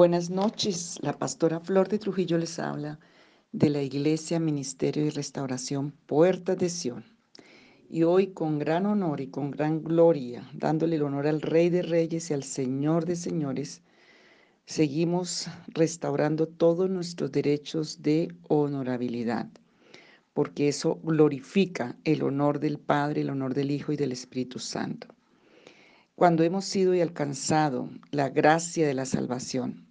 Buenas noches, la pastora Flor de Trujillo les habla de la Iglesia Ministerio y Restauración Puerta de Sion. Y hoy con gran honor y con gran gloria, dándole el honor al Rey de Reyes y al Señor de Señores, seguimos restaurando todos nuestros derechos de honorabilidad, porque eso glorifica el honor del Padre, el honor del Hijo y del Espíritu Santo cuando hemos sido y alcanzado la gracia de la salvación.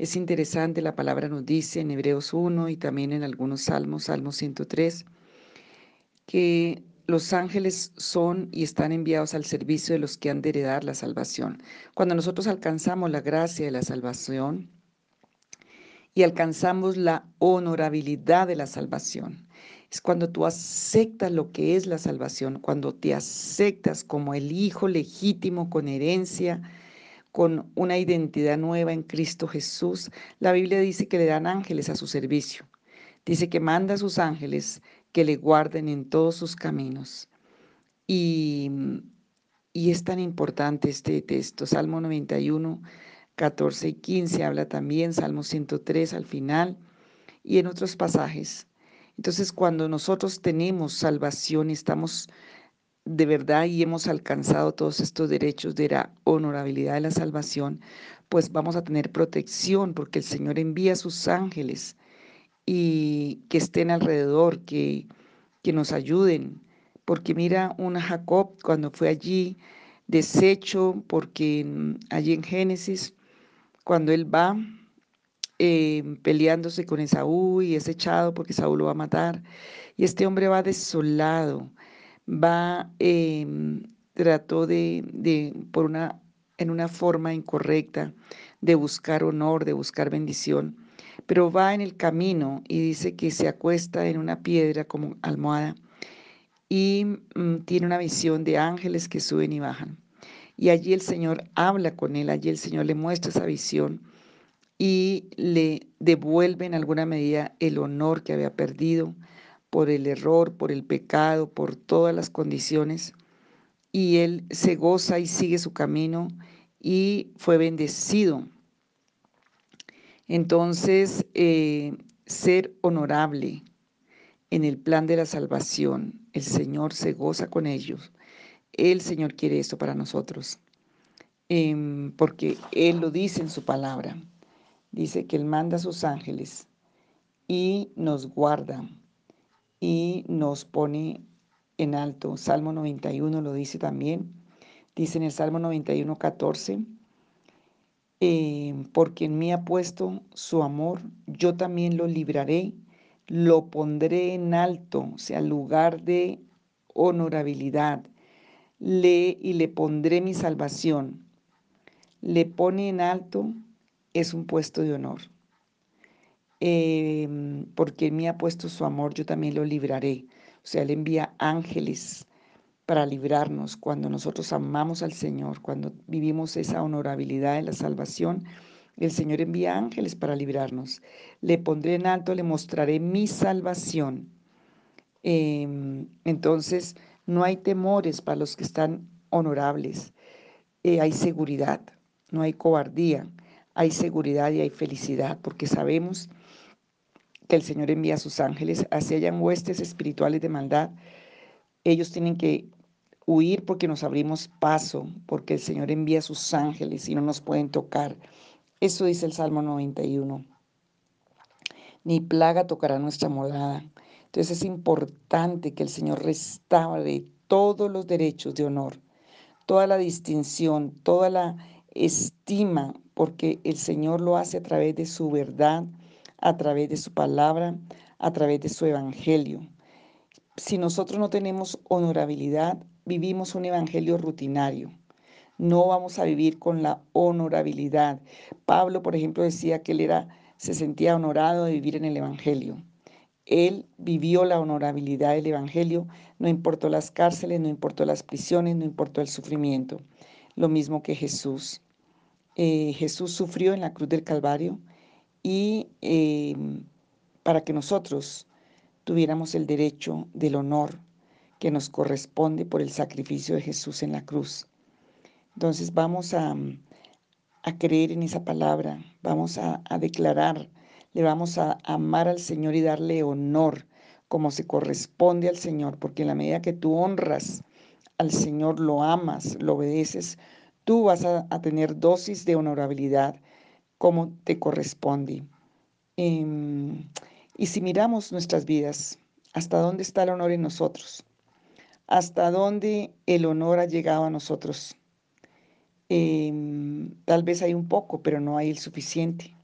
Es interesante, la palabra nos dice en Hebreos 1 y también en algunos salmos, Salmo 103, que los ángeles son y están enviados al servicio de los que han de heredar la salvación. Cuando nosotros alcanzamos la gracia de la salvación y alcanzamos la honorabilidad de la salvación, es cuando tú aceptas lo que es la salvación, cuando te aceptas como el hijo legítimo con herencia, con una identidad nueva en Cristo Jesús. La Biblia dice que le dan ángeles a su servicio. Dice que manda a sus ángeles que le guarden en todos sus caminos. Y, y es tan importante este texto. Salmo 91, 14 y 15 habla también, Salmo 103 al final y en otros pasajes entonces, cuando nosotros tenemos salvación y estamos de verdad y hemos alcanzado todos estos derechos de la honorabilidad de la salvación, pues vamos a tener protección porque el Señor envía sus ángeles y que estén alrededor, que, que nos ayuden. Porque mira un Jacob cuando fue allí deshecho, porque allí en Génesis, cuando él va Em, peleándose con Esaú y es echado porque Saúl lo va a matar. Y este hombre va desolado, va, eh, trató de, por una, en una forma incorrecta, de buscar honor, de buscar bendición, pero va en el camino y dice que se acuesta en una piedra como almohada y mm, tiene una visión de ángeles que suben y bajan. Y allí el Señor habla con él, allí el Señor le muestra esa visión y le devuelve en alguna medida el honor que había perdido por el error, por el pecado, por todas las condiciones. Y él se goza y sigue su camino y fue bendecido. Entonces, eh, ser honorable en el plan de la salvación, el Señor se goza con ellos. El Señor quiere esto para nosotros, em, porque Él lo dice en su palabra dice que Él manda a sus ángeles y nos guarda y nos pone en alto. Salmo 91 lo dice también. Dice en el Salmo 91, 14, eh, porque en mí ha puesto su amor, yo también lo libraré, lo pondré en alto, o sea, lugar de honorabilidad, le, y le pondré mi salvación. Le pone en alto es un puesto de honor. Em, porque Él me ha puesto su amor, yo también lo libraré. O sea, Él envía ángeles para librarnos cuando nosotros amamos al Señor, cuando vivimos esa honorabilidad de la salvación. El Señor envía ángeles para librarnos. Le pondré en alto, le mostraré mi salvación. Em, entonces, no hay temores para los que están honorables. Eh, hay seguridad, no hay cobardía hay seguridad y hay felicidad, porque sabemos que el Señor envía a sus ángeles, así hayan huestes espirituales de maldad, ellos tienen que huir porque nos abrimos paso, porque el Señor envía a sus ángeles y no nos pueden tocar. Eso dice el Salmo 91. Ni plaga tocará nuestra morada. Entonces es importante que el Señor restaure todos los derechos de honor, toda la distinción, toda la estima porque el Señor lo hace a través de su verdad, a través de su palabra, a través de su evangelio. Si nosotros no tenemos honorabilidad, vivimos un evangelio rutinario. No vamos a vivir con la honorabilidad. Pablo, por ejemplo, decía que él era, se sentía honorado de vivir en el evangelio. Él vivió la honorabilidad del evangelio, no importó las cárceles, no importó las prisiones, no importó el sufrimiento. Lo mismo que Jesús. Eh, Jesús sufrió en la cruz del Calvario y em, para que nosotros tuviéramos el derecho del honor que nos corresponde por el sacrificio de Jesús en la cruz. Entonces vamos a, a creer en esa palabra, vamos a, a declarar, le vamos a amar al Señor y darle honor como se corresponde al Señor, porque en la medida que tú honras al Señor, lo amas, lo obedeces, tú vas a, tener dosis de honorabilidad como te corresponde. Em, y si miramos nuestras vidas, ¿hasta dónde está el honor en nosotros? ¿Hasta dónde el honor ha llegado a nosotros? Em, tal vez hay un poco, pero no hay el suficiente.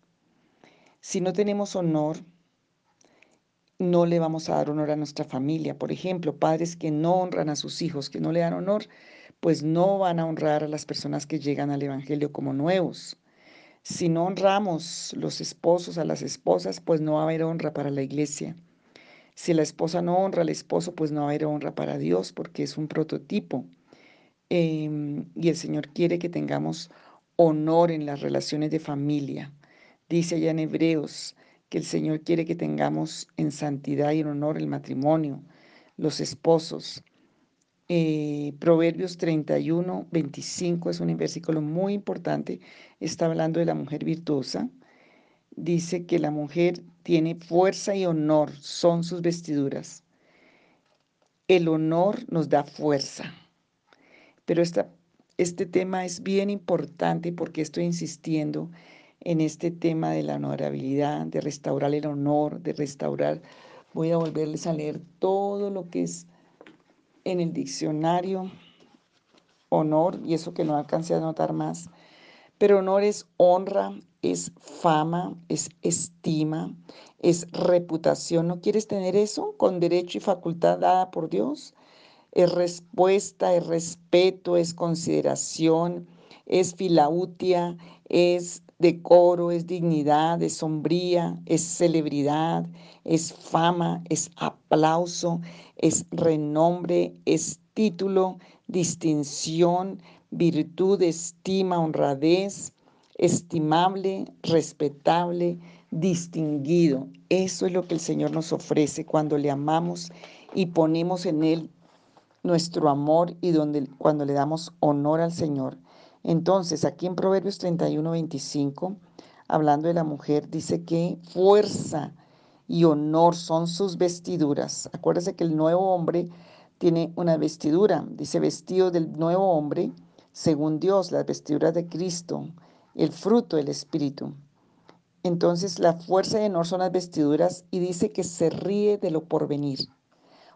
Si no tenemos honor, no le vamos a dar honor a nuestra familia. Por ejemplo, padres que no honran a sus hijos, que no le dan honor, pues no van a honrar a las personas que llegan al Evangelio como nuevos. Si no honramos los esposos a las esposas, pues no va a haber honra para la iglesia. Si la esposa no honra al esposo, pues no va a haber honra para Dios, porque es un prototipo. Em, y el Señor quiere que tengamos honor en las relaciones de familia. Dice allá en Hebreos, que el Señor quiere que tengamos en santidad y en honor el matrimonio, los esposos. Eh, Proverbios 31, 25 es un versículo muy importante. Está hablando de la mujer virtuosa. Dice que la mujer tiene fuerza y honor, son sus vestiduras. El honor nos da fuerza. Pero esta, este tema es bien importante porque estoy insistiendo en este tema de la honorabilidad, de restaurar el honor, de restaurar. Voy a volverles a leer todo lo que es en el diccionario honor, y eso que no alcancé a notar más. Pero honor es honra, es fama, es estima, es reputación. ¿No quieres tener eso con derecho y facultad dada por Dios? Es respuesta, es respeto, es consideración, es filautia, es decoro, es dignidad, es sombría, es celebridad, es fama, es aplauso, es renombre, es título, distinción, virtud, estima, honradez, estimable, respetable, distinguido. Eso es lo que el Señor nos ofrece cuando le amamos y ponemos en Él nuestro amor y donde, cuando le damos honor al Señor. Entonces, aquí en Proverbios 31, 25, hablando de la mujer, dice que fuerza y honor son sus vestiduras. Acuérdese que el nuevo hombre tiene una vestidura, dice vestido del nuevo hombre, según Dios, las vestiduras de Cristo, el fruto del Espíritu. Entonces, la fuerza y honor son las vestiduras y dice que se ríe de lo porvenir.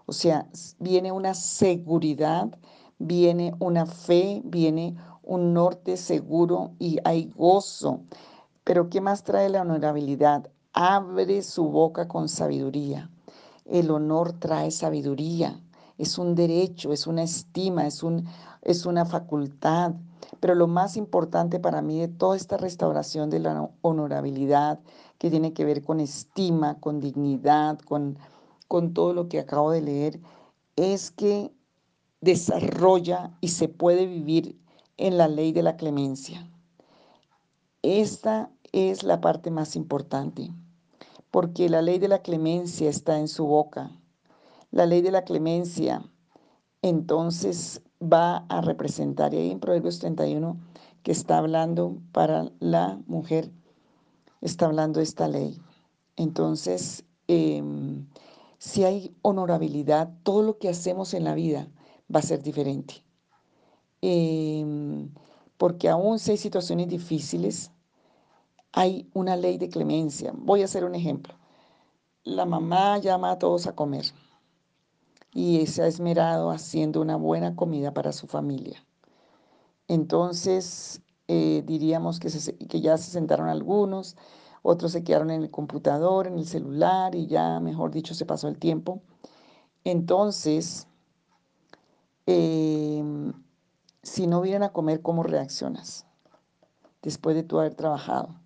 O sea, viene una seguridad, viene una fe, viene un norte seguro y hay gozo. Pero ¿qué más trae la honorabilidad? Abre su boca con sabiduría. El honor trae sabiduría. Es un derecho, es una estima, es, un, es una facultad. Pero lo más importante para mí de toda esta restauración de la honorabilidad, que tiene que ver con estima, con dignidad, con, con todo lo que acabo de leer, es que desarrolla y se puede vivir en la ley de la clemencia. Esta es la parte más importante, porque la ley de la clemencia está en su boca. La ley de la clemencia entonces va a representar, y ahí en Proverbios 31, que está hablando para la mujer, está hablando esta ley. Entonces, em, si hay honorabilidad, todo lo que hacemos en la vida va a ser diferente. Em, porque aún si hay situaciones difíciles, hay una ley de clemencia. Voy a hacer un ejemplo. La mamá llama a todos a comer y se ha esmerado haciendo una buena comida para su familia. Entonces, eh, diríamos que, ya se sentaron algunos, otros se quedaron en el computador, en el celular y ya, mejor dicho, se pasó el tiempo. Entonces, eh, si no vienen a comer, ¿cómo reaccionas? Después de tú haber trabajado.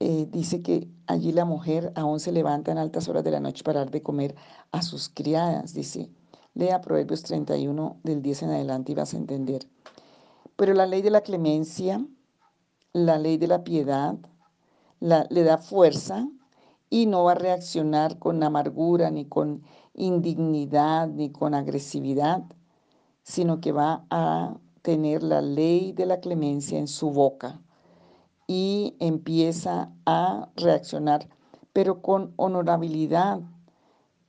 Eh, dice que allí la mujer aún se levanta en altas horas de la noche para dar de comer a sus criadas, dice. Lea Proverbios 31 del 10 en adelante y vas a entender. Pero la ley de la clemencia, la ley de la piedad, le da fuerza y no va a reaccionar con amargura, ni con indignidad, ni con agresividad, sino que va a tener la ley de la clemencia en su boca y empieza a reaccionar, pero con honorabilidad,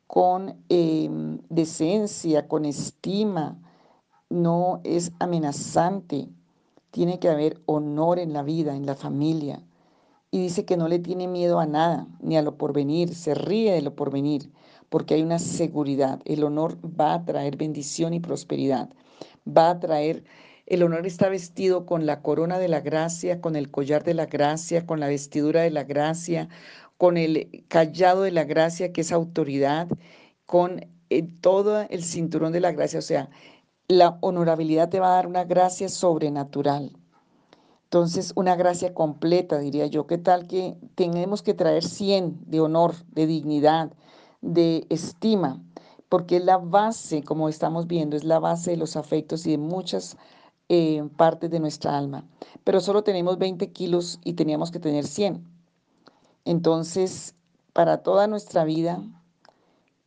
con em, decencia, con estima, no es amenazante. Tiene que haber honor en la vida, en la familia. Y dice que no le tiene miedo a nada, ni a lo porvenir, se ríe de lo porvenir, porque hay una seguridad. El honor va a traer bendición y prosperidad. Va a traer, el honor está vestido con la corona de la gracia, con el collar de la gracia, con la vestidura de la gracia, con el callado de la gracia, que es autoridad, con eh, todo el cinturón de la gracia. O sea, la honorabilidad te va a dar una gracia sobrenatural. Entonces, una gracia completa, diría yo. ¿Qué tal que tenemos que traer 100 de honor, de dignidad, de estima? Porque es la base, como estamos viendo, es la base de los afectos y de muchas eh, partes de nuestra alma. Pero solo tenemos 20 kilos y teníamos que tener 100. Entonces, para toda nuestra vida,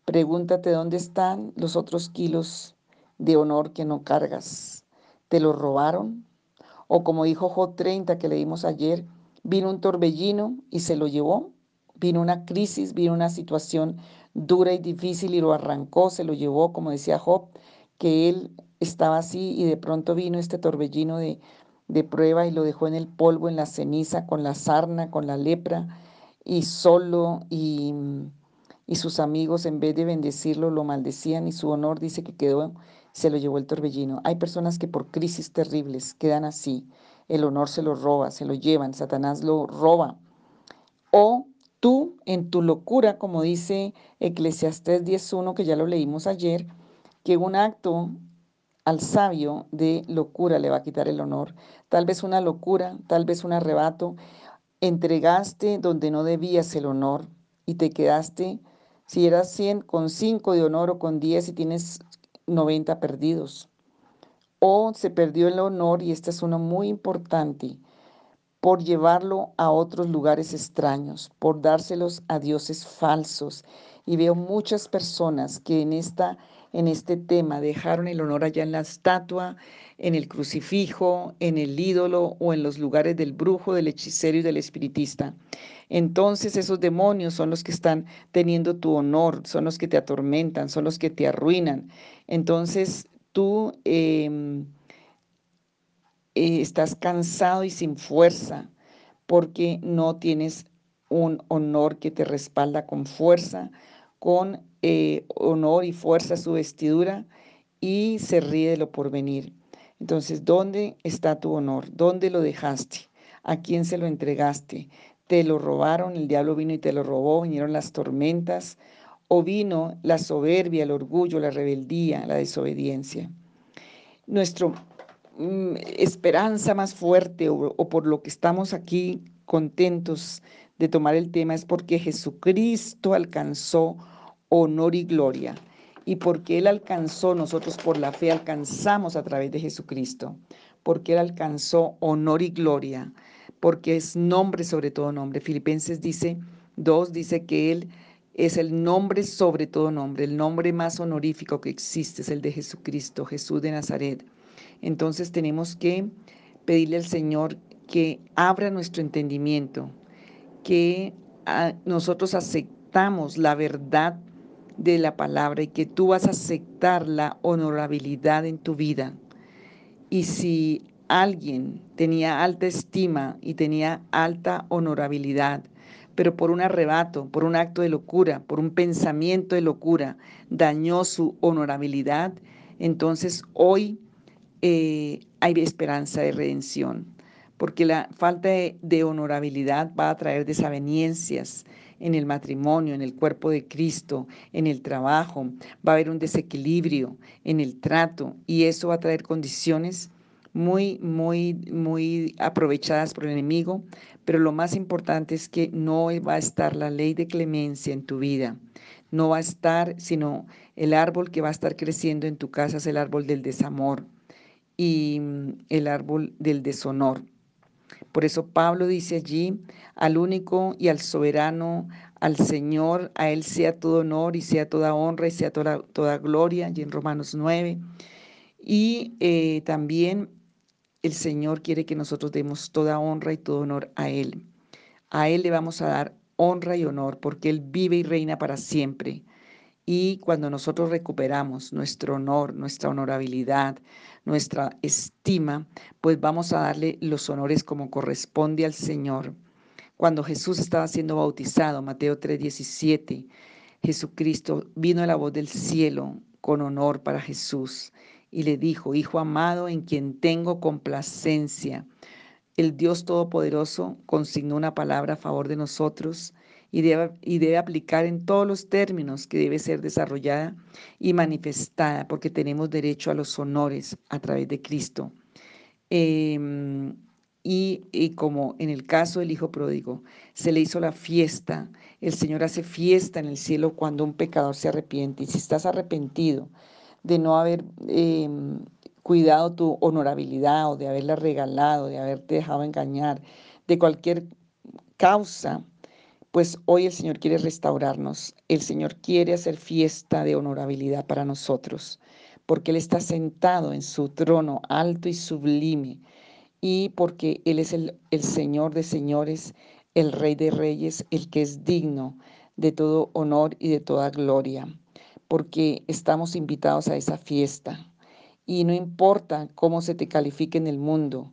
pregúntate dónde están los otros kilos de honor que no cargas. ¿Te los robaron? O como dijo Job 30 que leímos ayer, vino un torbellino y se lo llevó. Vino una crisis, vino una situación dura y difícil y lo arrancó, se lo llevó, como decía Job, que él estaba así y de pronto vino este torbellino de, de prueba y lo dejó en el polvo, en la ceniza, con la sarna, con la lepra y solo y, y sus amigos en vez de bendecirlo lo maldecían y su honor dice que quedó, se lo llevó el torbellino. Hay personas que por crisis terribles quedan así, el honor se lo roba, se lo llevan, Satanás lo roba. O tú en tu locura, como dice Eclesiastés 10.1, que ya lo leímos ayer, que un acto al sabio de locura le va a quitar el honor. Tal vez una locura, tal vez un arrebato, entregaste donde no debías el honor y te quedaste, si eras 100 con 5 de honor o con 10 y tienes 90 perdidos. O se perdió el honor, y este es uno muy importante, por llevarlo a otros lugares extraños, por dárselos a dioses falsos. Y veo muchas personas que en esta en este tema. Dejaron el honor allá en la estatua, en el crucifijo, en el ídolo o en los lugares del brujo, del hechicero y del espiritista. Entonces esos demonios son los que están teniendo tu honor, son los que te atormentan, son los que te arruinan. Entonces tú em, eh, estás cansado y sin fuerza porque no tienes un honor que te respalda con fuerza, con eh, honor y fuerza su vestidura y se ríe de lo porvenir. Entonces, ¿dónde está tu honor? ¿Dónde lo dejaste? ¿A quién se lo entregaste? ¿Te lo robaron? ¿El diablo vino y te lo robó? ¿Vinieron las tormentas? ¿O vino la soberbia, el orgullo, la rebeldía, la desobediencia? Nuestra mm, esperanza más fuerte o por lo que estamos aquí contentos de tomar el tema es porque Jesucristo alcanzó honor y gloria. Y porque Él alcanzó, nosotros por la fe alcanzamos a través de Jesucristo. Porque Él alcanzó honor y gloria. Porque es nombre sobre todo nombre. Filipenses dice, 2 dice que Él es el nombre sobre todo nombre. El nombre más honorífico que existe es el de Jesucristo, Jesús de Nazaret. Entonces tenemos que pedirle al Señor que abra nuestro entendimiento, que ah, nosotros aceptamos la verdad de la palabra y que tú vas a aceptar la honorabilidad en tu vida. Y si alguien tenía alta estima y tenía alta honorabilidad, pero por un arrebato, por un acto de locura, por un pensamiento de locura, dañó su honorabilidad, entonces hoy eh, hay esperanza de redención, porque la falta de, de honorabilidad va a traer desavenencias, en el matrimonio, en el cuerpo de Cristo, en el trabajo, va a haber un desequilibrio en el trato y eso va a traer condiciones muy, muy, muy aprovechadas por el enemigo, pero lo más importante es que no va a estar la ley de clemencia en tu vida, no va a estar, sino el árbol que va a estar creciendo en tu casa es el árbol del desamor y mm, el árbol del deshonor. Por eso Pablo dice allí, al único y al soberano, al Señor, a Él sea todo honor y sea toda honra y sea toda, toda gloria, y en Romanos 9. Y eh, también el Señor quiere que nosotros demos toda honra y todo honor a Él. A Él le vamos a dar honra y honor porque Él vive y reina para siempre. Y cuando nosotros recuperamos nuestro honor, nuestra honorabilidad, nuestra estima, pues vamos a darle los honores como corresponde al Señor. Cuando Jesús estaba siendo bautizado, Mateo 3:17, Jesucristo vino a la voz del cielo con honor para Jesús y le dijo, Hijo amado en quien tengo complacencia. El Dios Todopoderoso consignó una palabra a favor de nosotros y debe, aplicar en todos los términos que debe ser desarrollada y manifestada, porque tenemos derecho a los honores a través de Cristo. Em, y, y, como en el caso del Hijo Pródigo, se le hizo la fiesta, el Señor hace fiesta en el cielo cuando un pecador se arrepiente. Y si estás arrepentido, de no haber em, cuidado tu honorabilidad o de haberla regalado, de haberte dejado engañar, de cualquier causa, pues hoy el Señor quiere restaurarnos. El Señor quiere hacer fiesta de honorabilidad para nosotros, porque Él está sentado en su trono alto y sublime, y porque Él es el, el Señor de señores, el Rey de reyes, el que es digno de todo honor y de toda gloria porque estamos invitados a esa fiesta. Y no importa cómo se te califique en el mundo,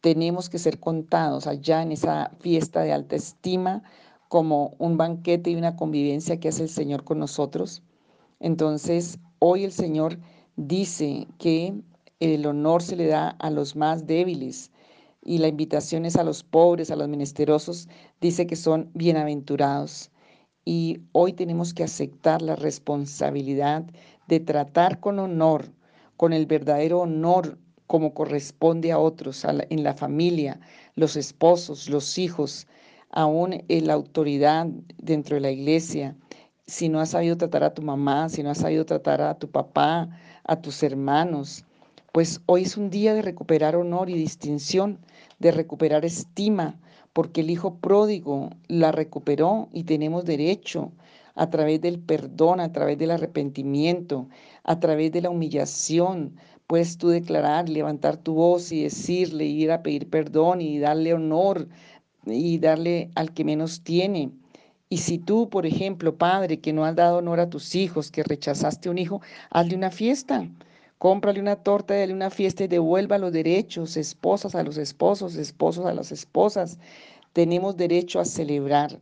tenemos que ser contados allá en esa fiesta de alta estima como un banquete y una convivencia que hace el Señor con nosotros. Entonces, hoy el Señor dice que el honor se le da a los más débiles y la invitación es a los pobres, a los menesterosos, dice que son bienaventurados y hoy tenemos que aceptar la responsabilidad de tratar con honor, con el verdadero honor como corresponde a otros, en la familia, los esposos, los hijos, aún en la autoridad dentro de la iglesia. Si no has sabido tratar a tu mamá, si no has sabido tratar a tu papá, a tus hermanos, pues hoy es un día de recuperar honor y distinción, de recuperar estima, porque el Hijo pródigo la recuperó y tenemos derecho a través del perdón, a través del arrepentimiento, a través de la humillación. Puedes tú declarar, levantar tu voz y decirle, ir a pedir perdón y darle honor y darle al que menos tiene. Y si tú, por ejemplo, padre, que no has dado honor a tus hijos, que rechazaste un hijo, hazle una fiesta Cómprale una torta, dale una fiesta y devuelva los derechos, esposas a los esposos, esposos a las esposas. Tenemos derecho a celebrar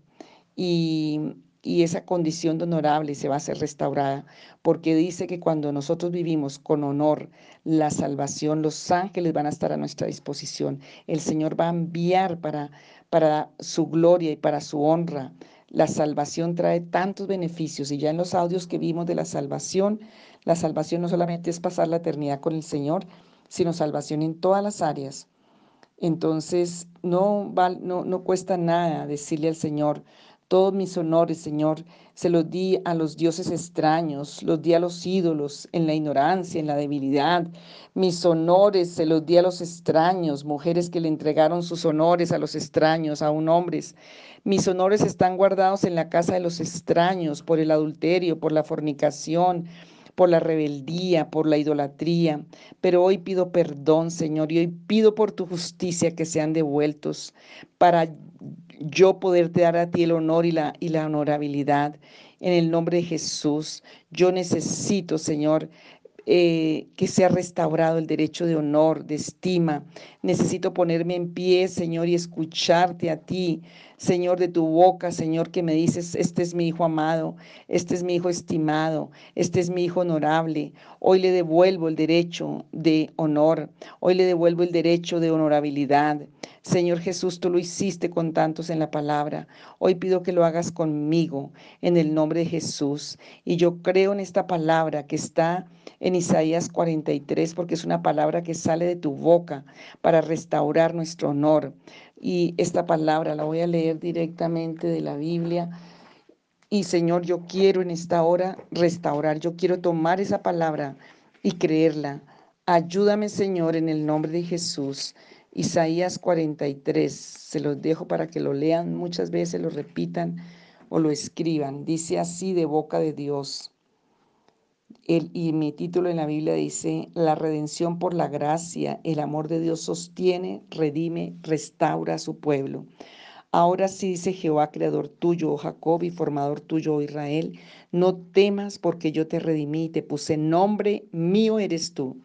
y, y esa condición de honorable se va a ser restaurada, porque dice que cuando nosotros vivimos con honor la salvación, los ángeles van a estar a nuestra disposición. El Señor va a enviar para, para su gloria y para su honra. La salvación trae tantos beneficios y ya en los audios que vimos de la salvación, la salvación no solamente es pasar la eternidad con el Señor, sino salvación en todas las áreas. Entonces, no, no, no cuesta nada decirle al Señor, todos mis honores, Señor, se los di a los dioses extraños, los di a los ídolos en la ignorancia, en la debilidad. Mis honores se los di a los extraños, mujeres que le entregaron sus honores a los extraños, aún hombres. Mis honores están guardados en la casa de los extraños por el adulterio, por la fornicación, por la rebeldía, por la idolatría. Pero hoy pido perdón, Señor, y hoy pido por tu justicia que sean devueltos para yo poderte dar a ti el honor y la, honorabilidad. En el nombre de Jesús, yo necesito, Señor, eh, que sea restaurado el derecho de honor, de estima. Necesito ponerme en pie, Señor, y escucharte a ti, Señor, de tu boca, Señor, que me dices, este es mi hijo amado, este es mi hijo estimado, este es mi hijo honorable. Hoy le devuelvo el derecho de honor, hoy le devuelvo el derecho de honorabilidad. Señor Jesús, tú lo hiciste con tantos en la palabra. Hoy pido que lo hagas conmigo en el nombre de Jesús. Y yo creo en esta palabra que está en Isaías 43, porque es una palabra que sale de tu boca para restaurar nuestro honor. Y esta palabra la voy a leer directamente de la Biblia. Y Señor, yo quiero en esta hora restaurar, yo quiero tomar esa palabra y creerla. Ayúdame, Señor, en el nombre de Jesús. Isaías 43, se los dejo para que lo lean muchas veces, lo repitan o lo escriban. Dice así de boca de Dios. y mi título en la Biblia dice, la redención por la gracia, el amor de Dios sostiene, redime, restaura a su pueblo. Ahora sí dice Jehová, creador tuyo, oh Jacob, y formador tuyo, oh Israel, no temas porque yo te redimí te puse nombre, mío eres tú.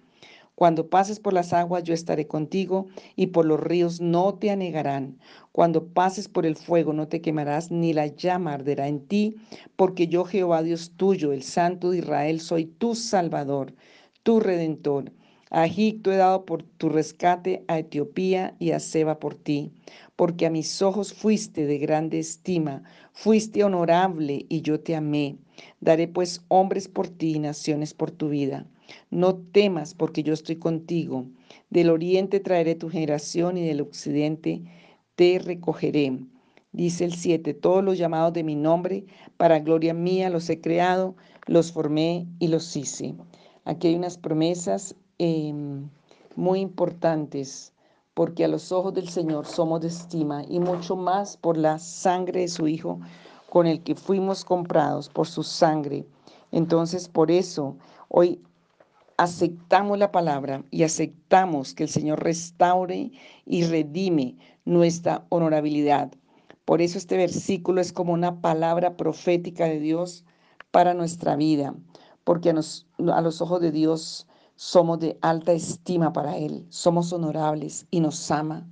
Cuando pases por las aguas yo estaré contigo y por los ríos no te anegarán. Cuando pases por el fuego no te quemarás ni la llama arderá en ti, porque yo Jehová Dios tuyo, el Santo de Israel, soy tu Salvador, tu Redentor. A Egipto he dado por tu rescate, a Etiopía y a Seba por ti, porque a mis ojos fuiste de grande estima, fuiste honorable y yo te amé. Daré pues hombres por ti y naciones por tu vida. No temas, porque yo estoy contigo. Del oriente traeré tu generación y del occidente te recogeré. Dice el 7, todos los llamados de mi nombre, para gloria mía los he creado, los formé y los hice. Aquí hay unas promesas em, muy importantes, porque a los ojos del Señor somos de estima y mucho más por la sangre de su Hijo, con el que fuimos comprados por su sangre. Entonces, por eso, hoy aceptamos la palabra y aceptamos que el Señor restaure y redime nuestra honorabilidad. Por eso este versículo es como una palabra profética de Dios para nuestra vida, porque a, a los ojos de Dios somos de alta estima para Él, somos honorables y nos ama.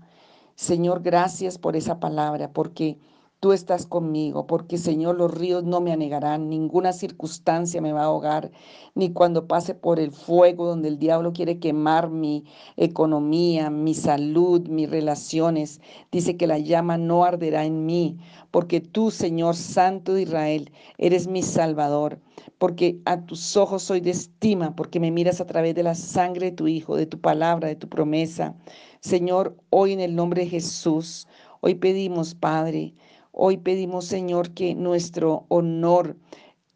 Señor, gracias por esa palabra, porque Tú estás conmigo, porque Señor, los ríos no me anegarán, ninguna circunstancia me va a ahogar, ni cuando pase por el fuego donde el diablo quiere quemar mi economía, mi salud, mis relaciones. Dice que la llama no arderá en mí, porque tú, Señor Santo de Israel, eres mi Salvador, porque a tus ojos soy de estima, porque me miras a través de la sangre de tu Hijo, de tu palabra, de tu promesa. Señor, hoy en el nombre de Jesús, hoy pedimos, Padre, Hoy pedimos, Señor, que nuestro honor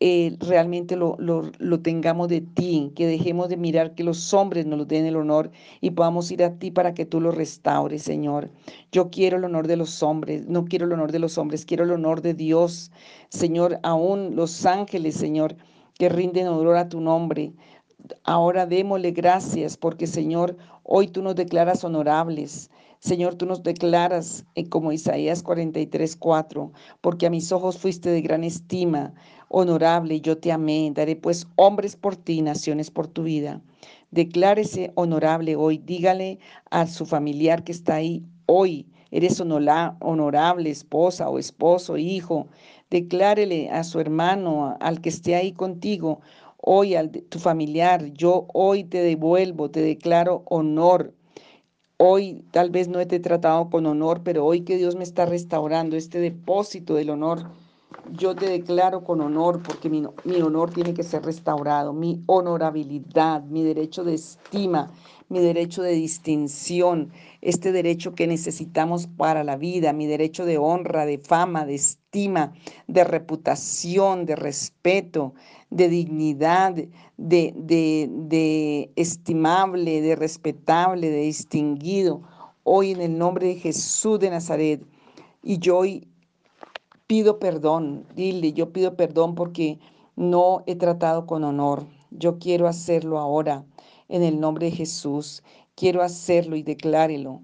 eh, realmente lo, lo, tengamos de ti, que dejemos de mirar que los hombres nos den el honor y podamos ir a ti para que tú lo restaures, Señor. Yo quiero el honor de los hombres, no quiero el honor de los hombres, quiero el honor de Dios, Señor, aún los ángeles, Señor, que rinden honor a tu nombre. Ahora démosle gracias porque, Señor, hoy tú nos declaras honorables. Señor, tú nos declaras eh, como Isaías 43, 4, porque a mis ojos fuiste de gran estima, honorable, y yo te amé. Daré pues hombres por ti, naciones por tu vida. Declárese honorable hoy. Dígale a su familiar que está ahí hoy. Eres honorable, esposa o esposo, hijo. Declárele a su hermano, al que esté ahí contigo, hoy a tu familiar. Yo hoy te devuelvo, te declaro honor Hoy tal vez no te he tratado con honor, pero hoy que Dios me está restaurando este depósito del honor, yo te declaro con honor porque mi, mi, honor tiene que ser restaurado, mi honorabilidad, mi derecho de estima, mi derecho de distinción, este derecho que necesitamos para la vida, mi derecho de honra, de fama, de estima, de reputación, de respeto, de dignidad, de, de, estimable, de respetable, de distinguido, hoy en el nombre de Jesús de Nazaret. Y yo hoy pido perdón, dile, yo pido perdón porque no he tratado con honor. Yo quiero hacerlo ahora en el nombre de Jesús. Quiero hacerlo y declárelo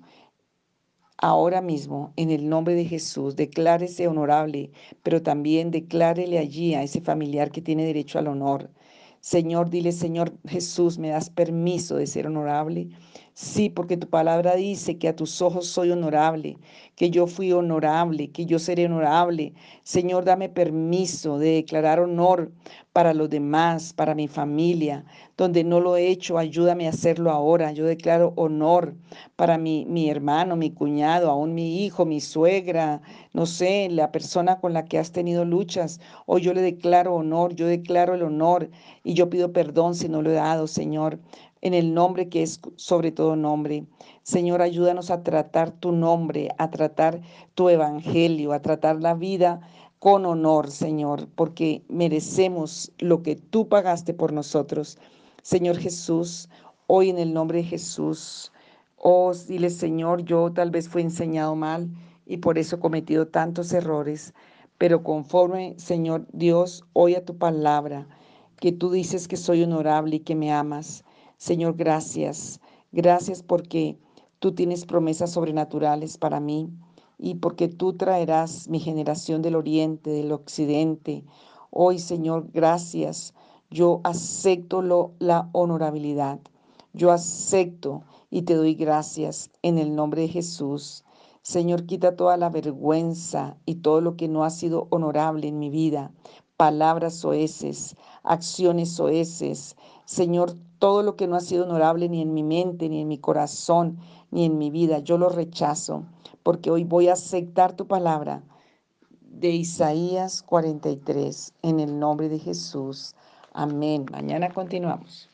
ahora mismo, en el nombre de Jesús, declárese honorable, pero también declárele allí a ese familiar que tiene derecho al honor. Señor, dile, Señor Jesús, ¿me das permiso de ser honorable? Sí, porque tu palabra dice que a tus ojos soy honorable, que yo fui honorable, que yo seré honorable. Señor, dame permiso de declarar honor para los demás, para mi familia. Donde no lo he hecho, ayúdame a hacerlo ahora. Yo declaro honor para mi, mi hermano, mi cuñado, aún mi hijo, mi suegra, no sé, la persona con la que has tenido luchas. Hoy yo le declaro honor, yo declaro el honor y yo pido perdón si no lo he dado, Señor en el nombre que es sobre todo nombre. Señor, ayúdanos a tratar tu nombre, a tratar tu evangelio, a tratar la vida con honor, Señor, porque merecemos lo que tú pagaste por nosotros. Señor Jesús, hoy en el nombre de Jesús, oh, dile, Señor, yo tal vez fui enseñado mal y por eso he cometido tantos errores, pero conforme, Señor Dios, hoy a tu palabra, que tú dices que soy honorable y que me amas. Señor, gracias. Gracias porque tú tienes promesas sobrenaturales para mí y porque tú traerás mi generación del oriente, del occidente. Hoy, Señor, gracias. Yo acepto lo, la honorabilidad. Yo acepto y te doy gracias en el nombre de Jesús. Señor, quita toda la vergüenza y todo lo que no ha sido honorable en mi vida, palabras soeces, acciones soeces. Señor, todo lo que no ha sido honorable ni en mi mente, ni en mi corazón, ni en mi vida, yo lo rechazo, porque hoy voy a aceptar tu palabra de Isaías 43, en el nombre de Jesús. Amén. Mañana continuamos.